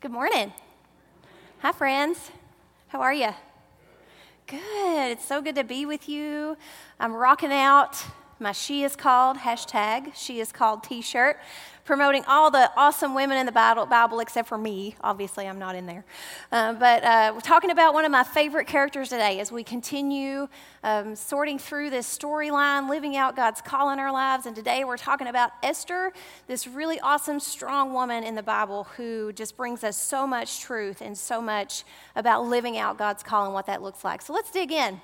Good morning. Hi, friends. How are you? Good. It's so good to be with you. I'm rocking out my She Is Called hashtag She Is Called t shirt promoting all the awesome women in the Bible, Bible except for me. Obviously, I'm not in there. Uh, but uh, we're talking about one of my favorite characters today as we continue um, sorting through this storyline, living out God's call in our lives. And today we're talking about Esther, this really awesome, strong woman in the Bible who just brings us so much truth and so much about living out God's call and what that looks like. So let's dig in.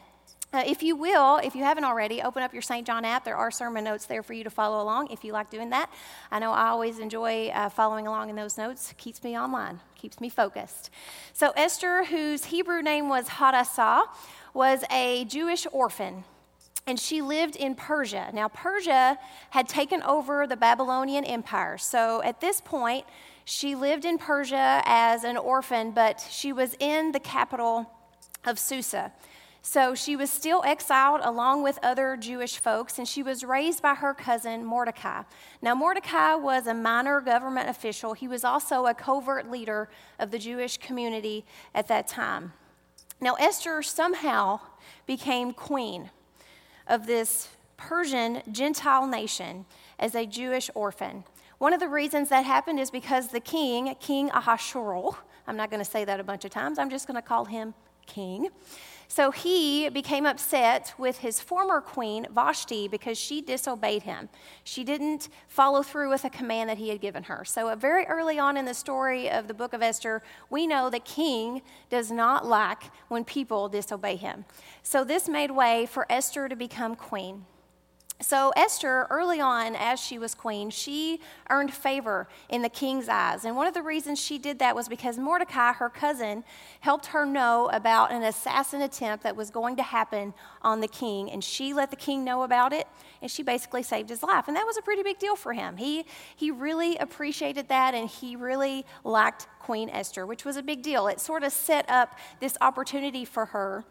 Uh, if you will, if you haven't already, open up your St. John app. There are sermon notes there for you to follow along if you like doing that. I know I always enjoy uh, following along in those notes. Keeps me online, keeps me focused. So Esther, whose Hebrew name was Hadassah, was a Jewish orphan. And she lived in Persia. Now, Persia had taken over the Babylonian Empire. So at this point, she lived in Persia as an orphan, but she was in the capital of Susa. So she was still exiled along with other Jewish folks, and she was raised by her cousin Mordecai. Now, Mordecai was a minor government official, he was also a covert leader of the Jewish community at that time. Now, Esther somehow became queen of this Persian Gentile nation as a Jewish orphan. One of the reasons that happened is because the king, King Ahasuerus, I'm not going to say that a bunch of times, I'm just going to call him king. So he became upset with his former queen, Vashti, because she disobeyed him. She didn't follow through with a command that he had given her. So, uh, very early on in the story of the book of Esther, we know the king does not like when people disobey him. So, this made way for Esther to become queen. So, Esther, early on, as she was queen, she earned favor in the king's eyes. And one of the reasons she did that was because Mordecai, her cousin, helped her know about an assassin attempt that was going to happen on the king. And she let the king know about it, and she basically saved his life. And that was a pretty big deal for him. He, he really appreciated that, and he really liked Queen Esther, which was a big deal. It sort of set up this opportunity for her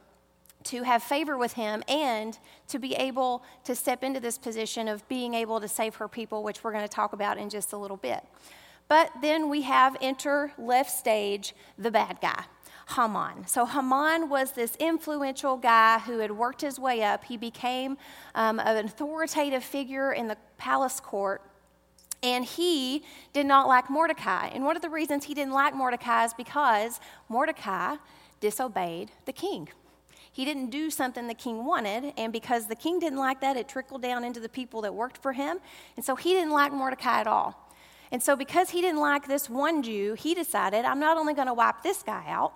to have favor with him and to be able to step into this position of being able to save her people, which we're going to talk about in just a little bit. But then we have enter left stage the bad guy. Haman. So, Haman was this influential guy who had worked his way up. He became um, an authoritative figure in the palace court. And he did not like Mordecai. And one of the reasons he didn't like Mordecai is because Mordecai disobeyed the king he didn't do something the king wanted, and because the king didn't like that, it trickled down into the people that worked for him. And so he didn't like Mordecai at all. And so, because he didn't like this one Jew, he decided, I'm not only going to wipe this guy out,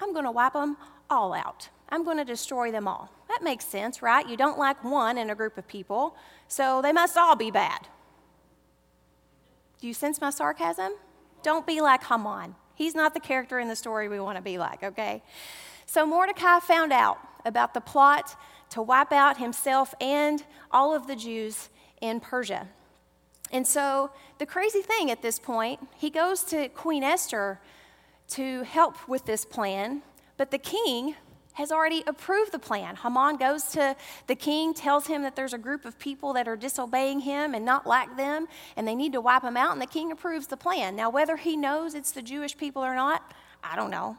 I'm going to wipe them all out. I'm going to destroy them all. That makes sense, right? You don't like one in a group of people, so they must all be bad. Do you sense my sarcasm? Don't be like Haman. He's not the character in the story we want to be like, okay? So Mordecai found out about the plot to wipe out himself and all of the Jews in Persia. And so the crazy thing at this point, he goes to Queen Esther to help with this plan, but the king has already approved the plan. Haman goes to the king, tells him that there's a group of people that are disobeying him and not like them, and they need to wipe them out, and the king approves the plan. Now, whether he knows it's the Jewish people or not, I don't know.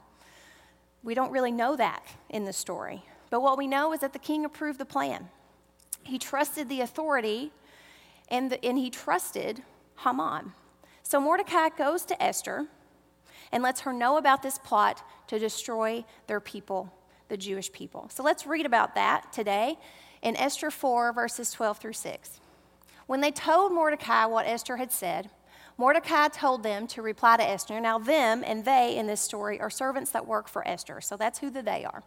We don't really know that in the story. But what we know is that the king approved the plan. He trusted the authority and, the, and he trusted Haman. So Mordecai goes to Esther and lets her know about this plot to destroy their people, the Jewish people. So let's read about that today in Esther 4, verses 12 through 6. When they told Mordecai what Esther had said, Mordecai told them to reply to Esther. Now, them and they in this story are servants that work for Esther, so that's who the they are.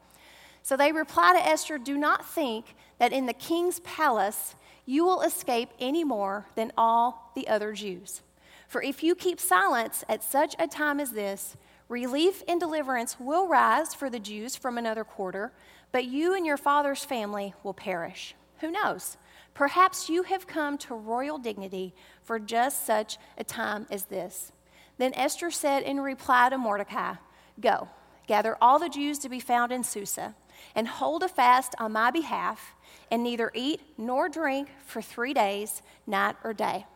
So they reply to Esther Do not think that in the king's palace you will escape any more than all the other Jews. For if you keep silence at such a time as this, relief and deliverance will rise for the Jews from another quarter, but you and your father's family will perish. Who knows? Perhaps you have come to royal dignity for just such a time as this. Then Esther said in reply to Mordecai, Go, gather all the Jews to be found in Susa, and hold a fast on my behalf, and neither eat nor drink for three days, night or day.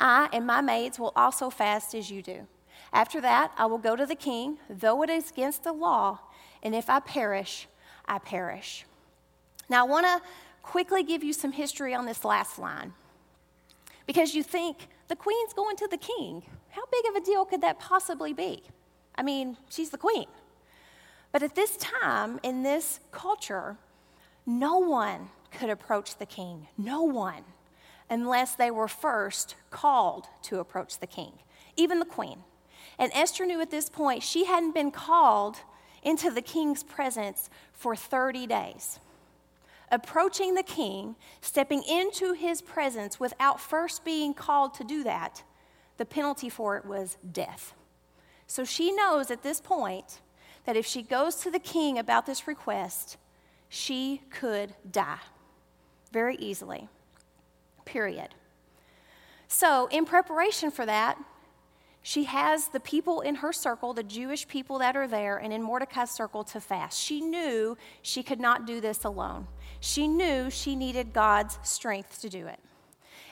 I and my maids will also fast as you do. After that, I will go to the king, though it is against the law, and if I perish, I perish. Now, I want to quickly give you some history on this last line because you think the queen's going to the king. How big of a deal could that possibly be? I mean, she's the queen. But at this time, in this culture, no one could approach the king. No one, unless they were first called to approach the king, even the queen. And Esther knew at this point she hadn't been called into the king's presence for 30 days. Approaching the king, stepping into his presence without first being called to do that, the penalty for it was death. So she knows at this point that if she goes to the king about this request, she could die very easily. Period. So, in preparation for that, she has the people in her circle, the Jewish people that are there, and in Mordecai's circle to fast. She knew she could not do this alone. She knew she needed God's strength to do it.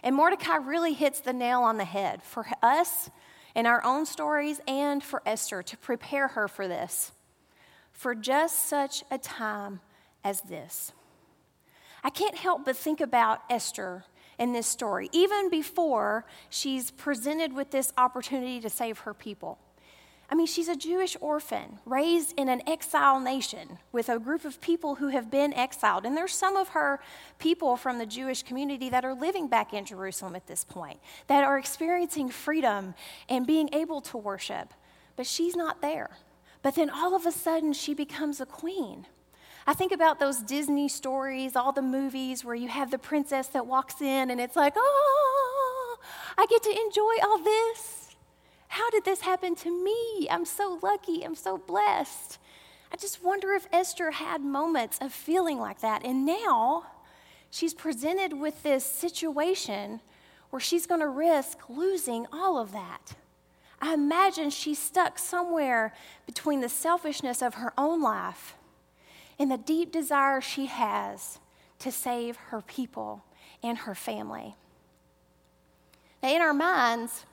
And Mordecai really hits the nail on the head for us in our own stories and for Esther to prepare her for this, for just such a time as this. I can't help but think about Esther in this story, even before she's presented with this opportunity to save her people. I mean, she's a Jewish orphan raised in an exile nation with a group of people who have been exiled. And there's some of her people from the Jewish community that are living back in Jerusalem at this point, that are experiencing freedom and being able to worship. But she's not there. But then all of a sudden, she becomes a queen. I think about those Disney stories, all the movies where you have the princess that walks in and it's like, oh, I get to enjoy all this. How did this happen to me? I'm so lucky. I'm so blessed. I just wonder if Esther had moments of feeling like that. And now she's presented with this situation where she's going to risk losing all of that. I imagine she's stuck somewhere between the selfishness of her own life and the deep desire she has to save her people and her family. Now, in our minds,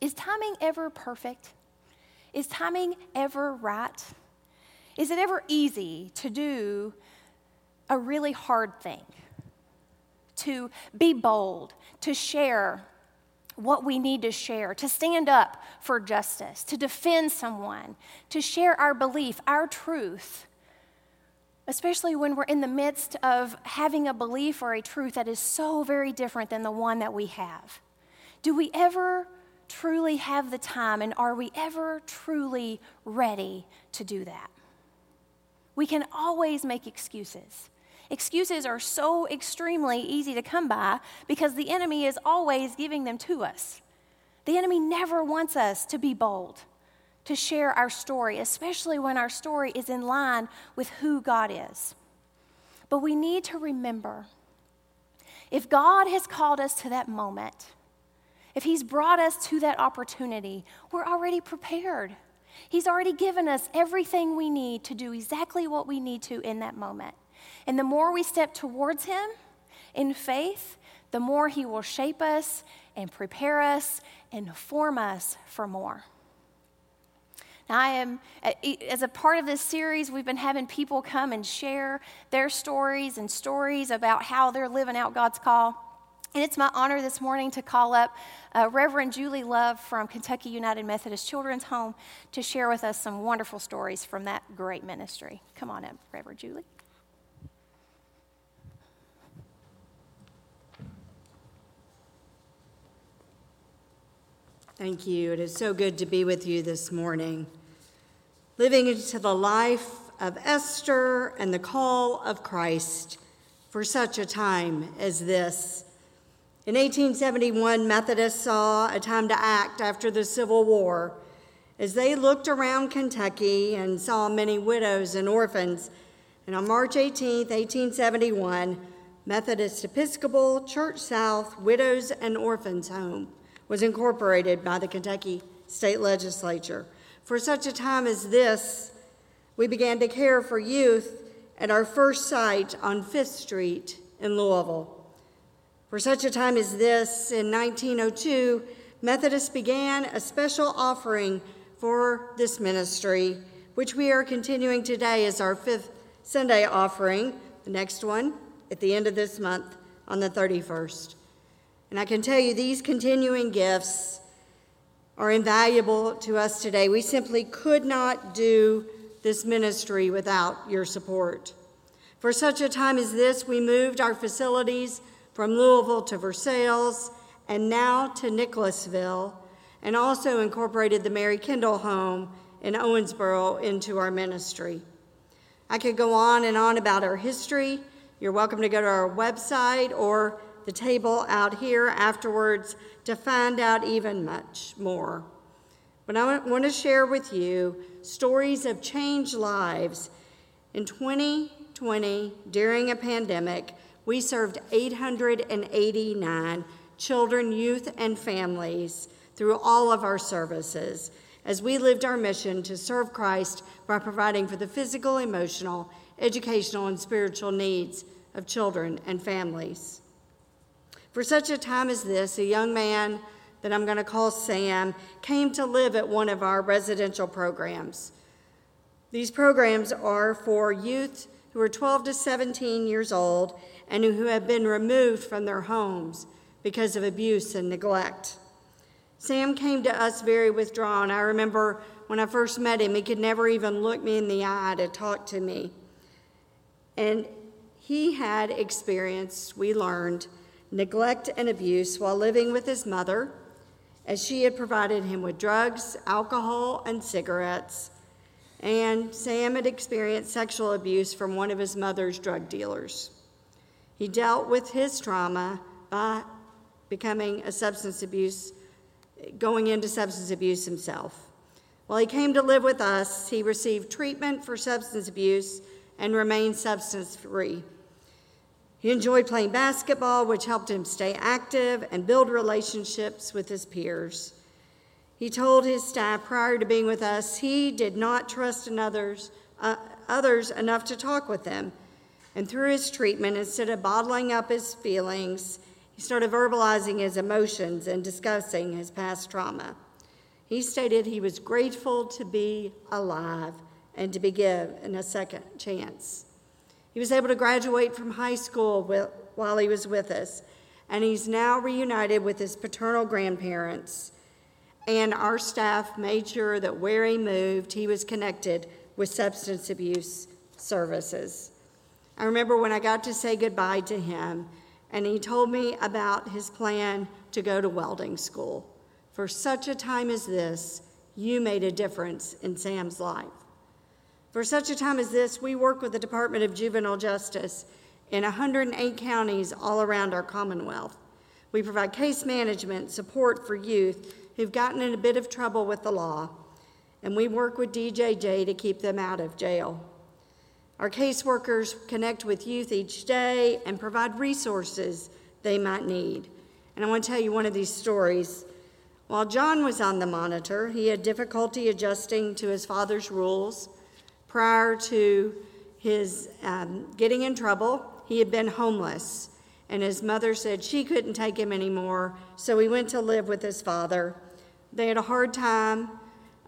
is timing ever perfect? Is timing ever right? Is it ever easy to do a really hard thing? To be bold, to share what we need to share, to stand up for justice, to defend someone, to share our belief, our truth, especially when we're in the midst of having a belief or a truth that is so very different than the one that we have. Do we ever truly have the time and are we ever truly ready to do that? We can always make excuses. Excuses are so extremely easy to come by because the enemy is always giving them to us. The enemy never wants us to be bold to share our story, especially when our story is in line with who God is. But we need to remember if God has called us to that moment, if He's brought us to that opportunity, we're already prepared. He's already given us everything we need to do exactly what we need to in that moment. And the more we step towards Him in faith, the more He will shape us and prepare us and form us for more. Now, I am, uh, as a part of this series, we've been having people come and share their stories and stories about how they're living out God's call. And it's my honor this morning to call up uh, Reverend Julie Love from Kentucky United Methodist Children's Home to share with us some wonderful stories from that great ministry. Come on up, Reverend Julie. Thank you. It is so good to be with you this morning living into the life of Esther and the call of Christ for such a time as this. In 1871, Methodists saw a time to act after the Civil War as they looked around Kentucky and saw many widows and orphans. And on March 18, 1871, Methodist Episcopal Church South Widows and Orphans Home was incorporated by the Kentucky State Legislature. For such a time as this, we began to care for youth at our first site on Fifth Street in Louisville. For such a time as this, in 1902, Methodists began a special offering for this ministry, which we are continuing today as our fifth Sunday offering, the next one at the end of this month on the 31st. And I can tell you, these continuing gifts are invaluable to us today. We simply could not do this ministry without your support. For such a time as this, we moved our facilities from Louisville to Versailles and now to Nicholasville, and also incorporated the Mary Kendall home in Owensboro into our ministry. I could go on and on about our history. You're welcome to go to our website or the table out here afterwards to find out even much more. But I want to share with you stories of changed lives. In 2020, during a pandemic, we served 889 children, youth, and families through all of our services as we lived our mission to serve Christ by providing for the physical, emotional, educational, and spiritual needs of children and families. For such a time as this, a young man that I'm going to call Sam came to live at one of our residential programs. These programs are for youth who are 12 to 17 years old and who have been removed from their homes because of abuse and neglect. Sam came to us very withdrawn. I remember when I first met him, he could never even look me in the eye to talk to me. And he had experienced, we learned, neglect and abuse while living with his mother, as she had provided him with drugs, alcohol, and cigarettes. And Sam had experienced sexual abuse from one of his mother's drug dealers. He dealt with his trauma by becoming a substance abuse, going into substance abuse himself. While he came to live with us, he received treatment for substance abuse and remained substance free. He enjoyed playing basketball, which helped him stay active and build relationships with his peers. He told his staff prior to being with us he did not trust others, uh, others enough to talk with them. And through his treatment, instead of bottling up his feelings, he started verbalizing his emotions and discussing his past trauma. He stated he was grateful to be alive and to be given a second chance. He was able to graduate from high school while he was with us, and he's now reunited with his paternal grandparents. And our staff made sure that where he moved, he was connected with substance abuse services. I remember when I got to say goodbye to him, and he told me about his plan to go to welding school. For such a time as this, you made a difference in Sam's life. For such a time as this, we work with the Department of Juvenile Justice in 108 counties all around our Commonwealth. We provide case management support for youth who've gotten in a bit of trouble with the law, and we work with DJJ to keep them out of jail. Our caseworkers connect with youth each day and provide resources they might need. And I want to tell you one of these stories. While John was on the monitor, he had difficulty adjusting to his father's rules. Prior to his um, getting in trouble, he had been homeless, and his mother said she couldn't take him anymore, so he went to live with his father. They had a hard time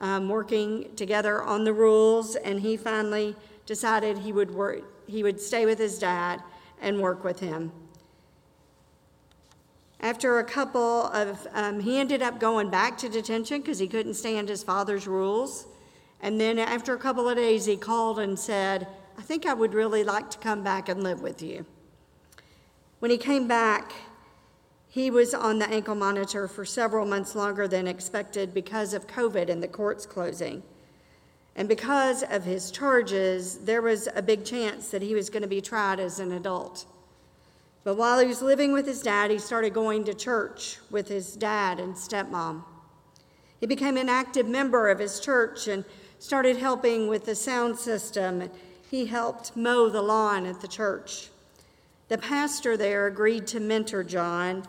um, working together on the rules, and he finally decided he would, work, he would stay with his dad and work with him. After a couple of, um, he ended up going back to detention because he couldn't stand his father's rules. And then after a couple of days, he called and said, I think I would really like to come back and live with you. When he came back, he was on the ankle monitor for several months longer than expected because of COVID and the courts closing. And because of his charges, there was a big chance that he was going to be tried as an adult. But while he was living with his dad, he started going to church with his dad and stepmom. He became an active member of his church and started helping with the sound system. He helped mow the lawn at the church. The pastor there agreed to mentor John,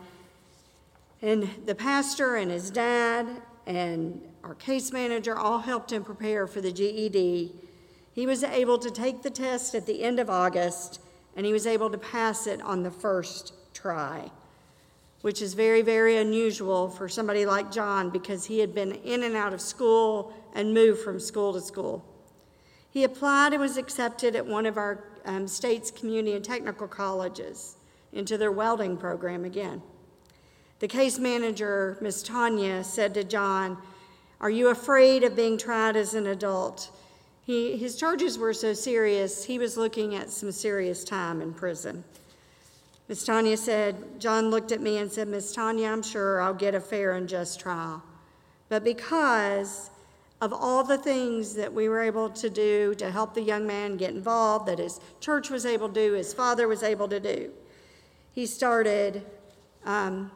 and the pastor and his dad and our case manager all helped him prepare for the GED. He was able to take the test at the end of August, and he was able to pass it on the first try. which is very, very unusual for somebody like John because he had been in and out of school and moved from school to school. He applied and was accepted at one of our um, state's community and technical colleges into their welding program again. The case manager, Miss Tanya, said to John, Are you afraid of being tried as an adult? He, his charges were so serious, he was looking at some serious time in prison. Miss Tanya said, John looked at me and said, Miss Tanya, I'm sure I'll get a fair and just trial. But because of all the things that we were able to do to help the young man get involved, that his church was able to do, his father was able to do, he started um,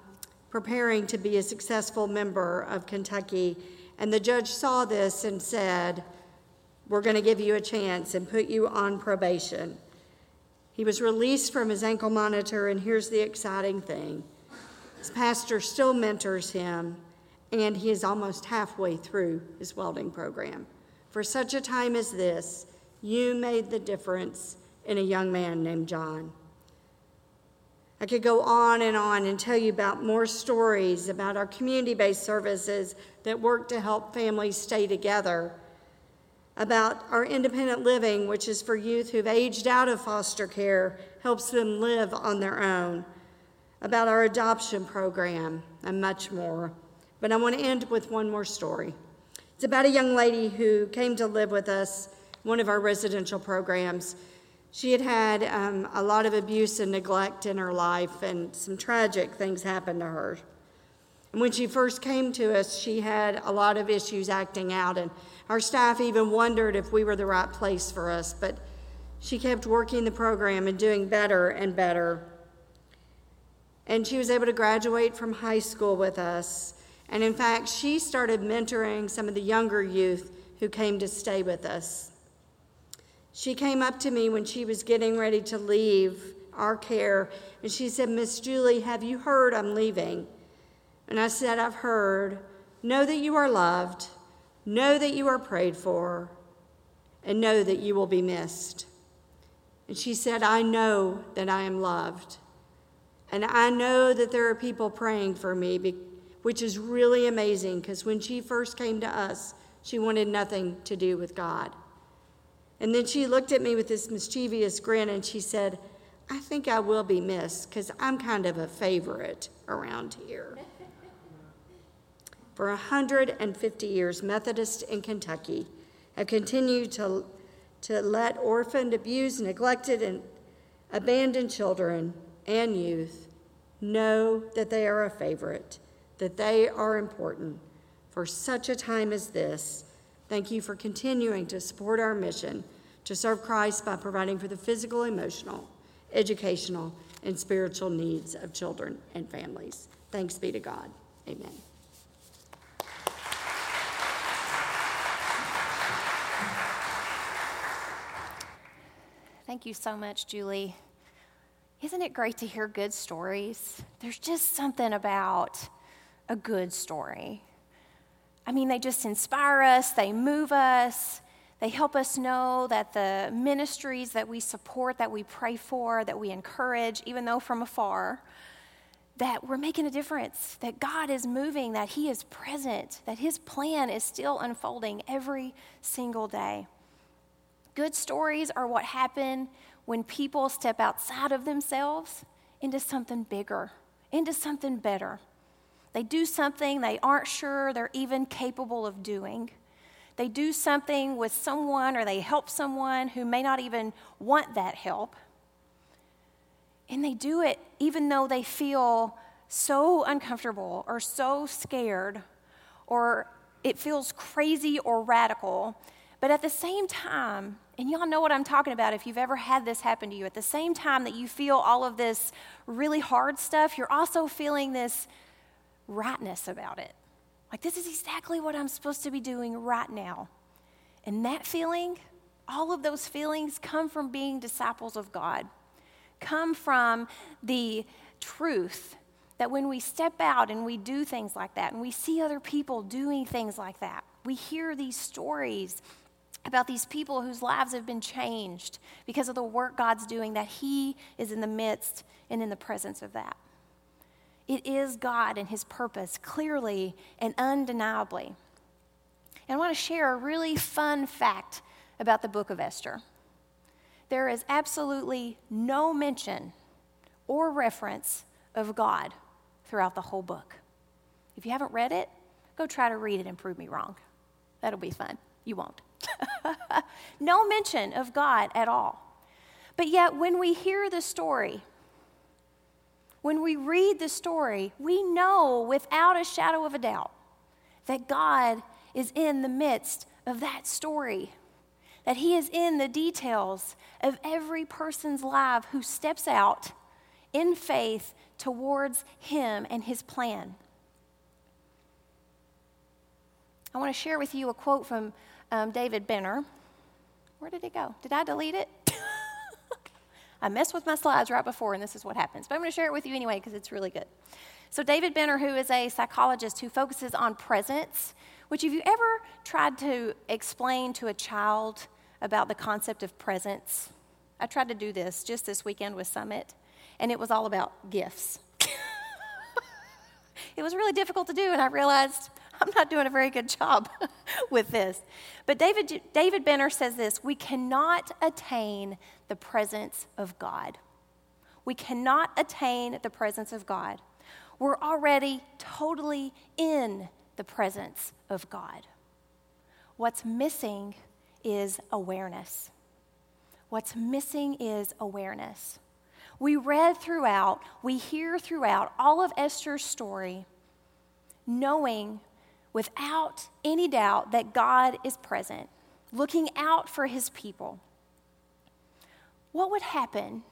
preparing to be a successful member of Kentucky. And the judge saw this and said, We're going to give you a chance and put you on probation. He was released from his ankle monitor, and here's the exciting thing his pastor still mentors him, and he is almost halfway through his welding program. For such a time as this, you made the difference in a young man named John. I could go on and on and tell you about more stories about our community based services that work to help families stay together about our independent living, which is for youth who've aged out of foster care, helps them live on their own, about our adoption program, and much more. But I want to end with one more story. It's about a young lady who came to live with us, one of our residential programs. She had had um, a lot of abuse and neglect in her life, and some tragic things happened to her. And when she first came to us, she had a lot of issues acting out, and our staff even wondered if we were the right place for us, but she kept working the program and doing better and better. And she was able to graduate from high school with us. And in fact, she started mentoring some of the younger youth who came to stay with us. She came up to me when she was getting ready to leave our care, and she said, Miss Julie, have you heard I'm leaving? And I said, I've heard. Know that you are loved Know that you are prayed for, and know that you will be missed. And she said, I know that I am loved. And I know that there are people praying for me, which is really amazing because when she first came to us, she wanted nothing to do with God. And then she looked at me with this mischievous grin and she said, I think I will be missed because I'm kind of a favorite around here. For 150 years, Methodists in Kentucky have continued to, to let orphaned, abused, neglected, and abandoned children and youth know that they are a favorite, that they are important. For such a time as this, thank you for continuing to support our mission to serve Christ by providing for the physical, emotional, educational, and spiritual needs of children and families. Thanks be to God. Amen. Thank you so much, Julie. Isn't it great to hear good stories? There's just something about a good story. I mean, they just inspire us, they move us, they help us know that the ministries that we support, that we pray for, that we encourage, even though from afar, that we're making a difference, that God is moving, that He is present, that His plan is still unfolding every single day. Good stories are what happen when people step outside of themselves into something bigger, into something better. They do something they aren't sure they're even capable of doing. They do something with someone or they help someone who may not even want that help. And they do it even though they feel so uncomfortable or so scared or it feels crazy or radical. But at the same time, and y'all know what I'm talking about if you've ever had this happen to you. At the same time that you feel all of this really hard stuff, you're also feeling this rightness about it. Like, this is exactly what I'm supposed to be doing right now. And that feeling, all of those feelings come from being disciples of God, come from the truth that when we step out and we do things like that, and we see other people doing things like that, we hear these stories about these people whose lives have been changed because of the work God's doing, that He is in the midst and in the presence of that. It is God and His purpose clearly and undeniably. And I want to share a really fun fact about the book of Esther. There is absolutely no mention or reference of God throughout the whole book. If you haven't read it, go try to read it and prove me wrong. That'll be fun. You won't. no mention of God at all. But yet, when we hear the story, when we read the story, we know without a shadow of a doubt that God is in the midst of that story, that He is in the details of every person's life who steps out in faith towards Him and His plan. I want to share with you a quote from um, David Benner. Where did it go? Did I delete it? I messed with my slides right before, and this is what happens. But I'm going to share it with you anyway because it's really good. So, David Benner, who is a psychologist who focuses on presence, which, have you ever tried to explain to a child about the concept of presence? I tried to do this just this weekend with Summit, and it was all about gifts. it was really difficult to do, and I realized I'm not doing a very good job with this. But David, David Benner says this we cannot attain the presence of God. We cannot attain the presence of God. We're already totally in the presence of God. What's missing is awareness. What's missing is awareness. We read throughout, we hear throughout all of Esther's story, knowing without any doubt that God is present, looking out for his people. What would happen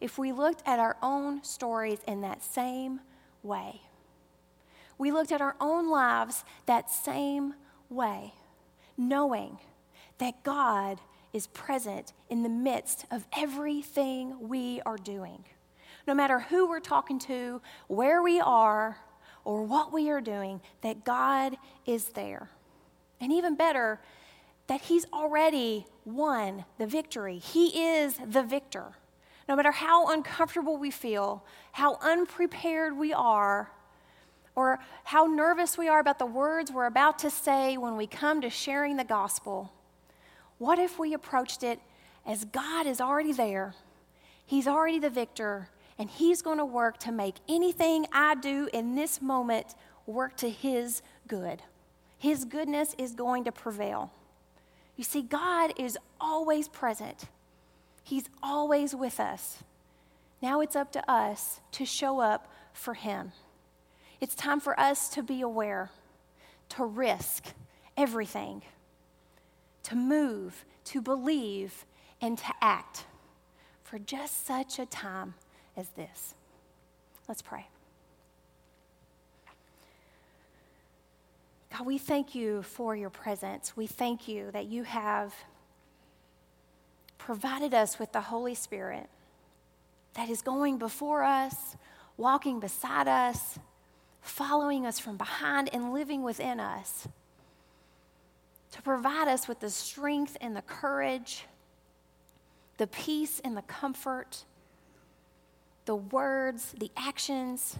if we looked at our own stories in that same way? We looked at our own lives that same way, knowing that God is present in the midst of everything we are doing. No matter who we're talking to, where we are, or what we are doing, that God is there. And even better, that He's already won the victory. He is the victor. No matter how uncomfortable we feel, how unprepared we are, or how nervous we are about the words we're about to say when we come to sharing the gospel, what if we approached it as God is already there? He's already the victor, and He's going to work to make anything I do in this moment work to His good. His goodness is going to prevail. You see, God is always present, He's always with us. Now it's up to us to show up for Him. It's time for us to be aware, to risk everything, to move, to believe, and to act for just such a time as this. Let's pray. God, we thank you for your presence. We thank you that you have provided us with the Holy Spirit that is going before us, walking beside us, following us from behind, and living within us to provide us with the strength and the courage, the peace and the comfort the words, the actions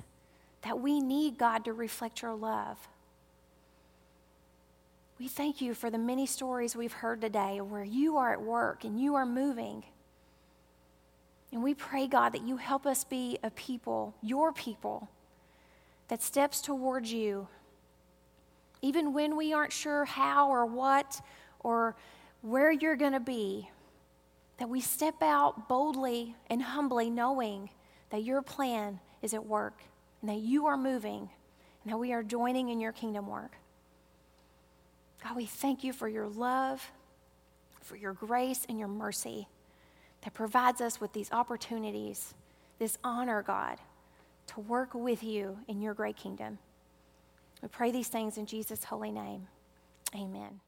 that we need, God, to reflect your love. We thank you for the many stories we've heard today where you are at work and you are moving. And we pray, God, that you help us be a people, your people, that steps towards you, even when we aren't sure how or what or where you're going to be, that we step out boldly and humbly, knowing that your plan is at work and that you are moving and that we are joining in your kingdom work. God, we thank you for your love, for your grace and your mercy that provides us with these opportunities, this honor, God, to work with you in your great kingdom. We pray these things in Jesus' holy name. Amen.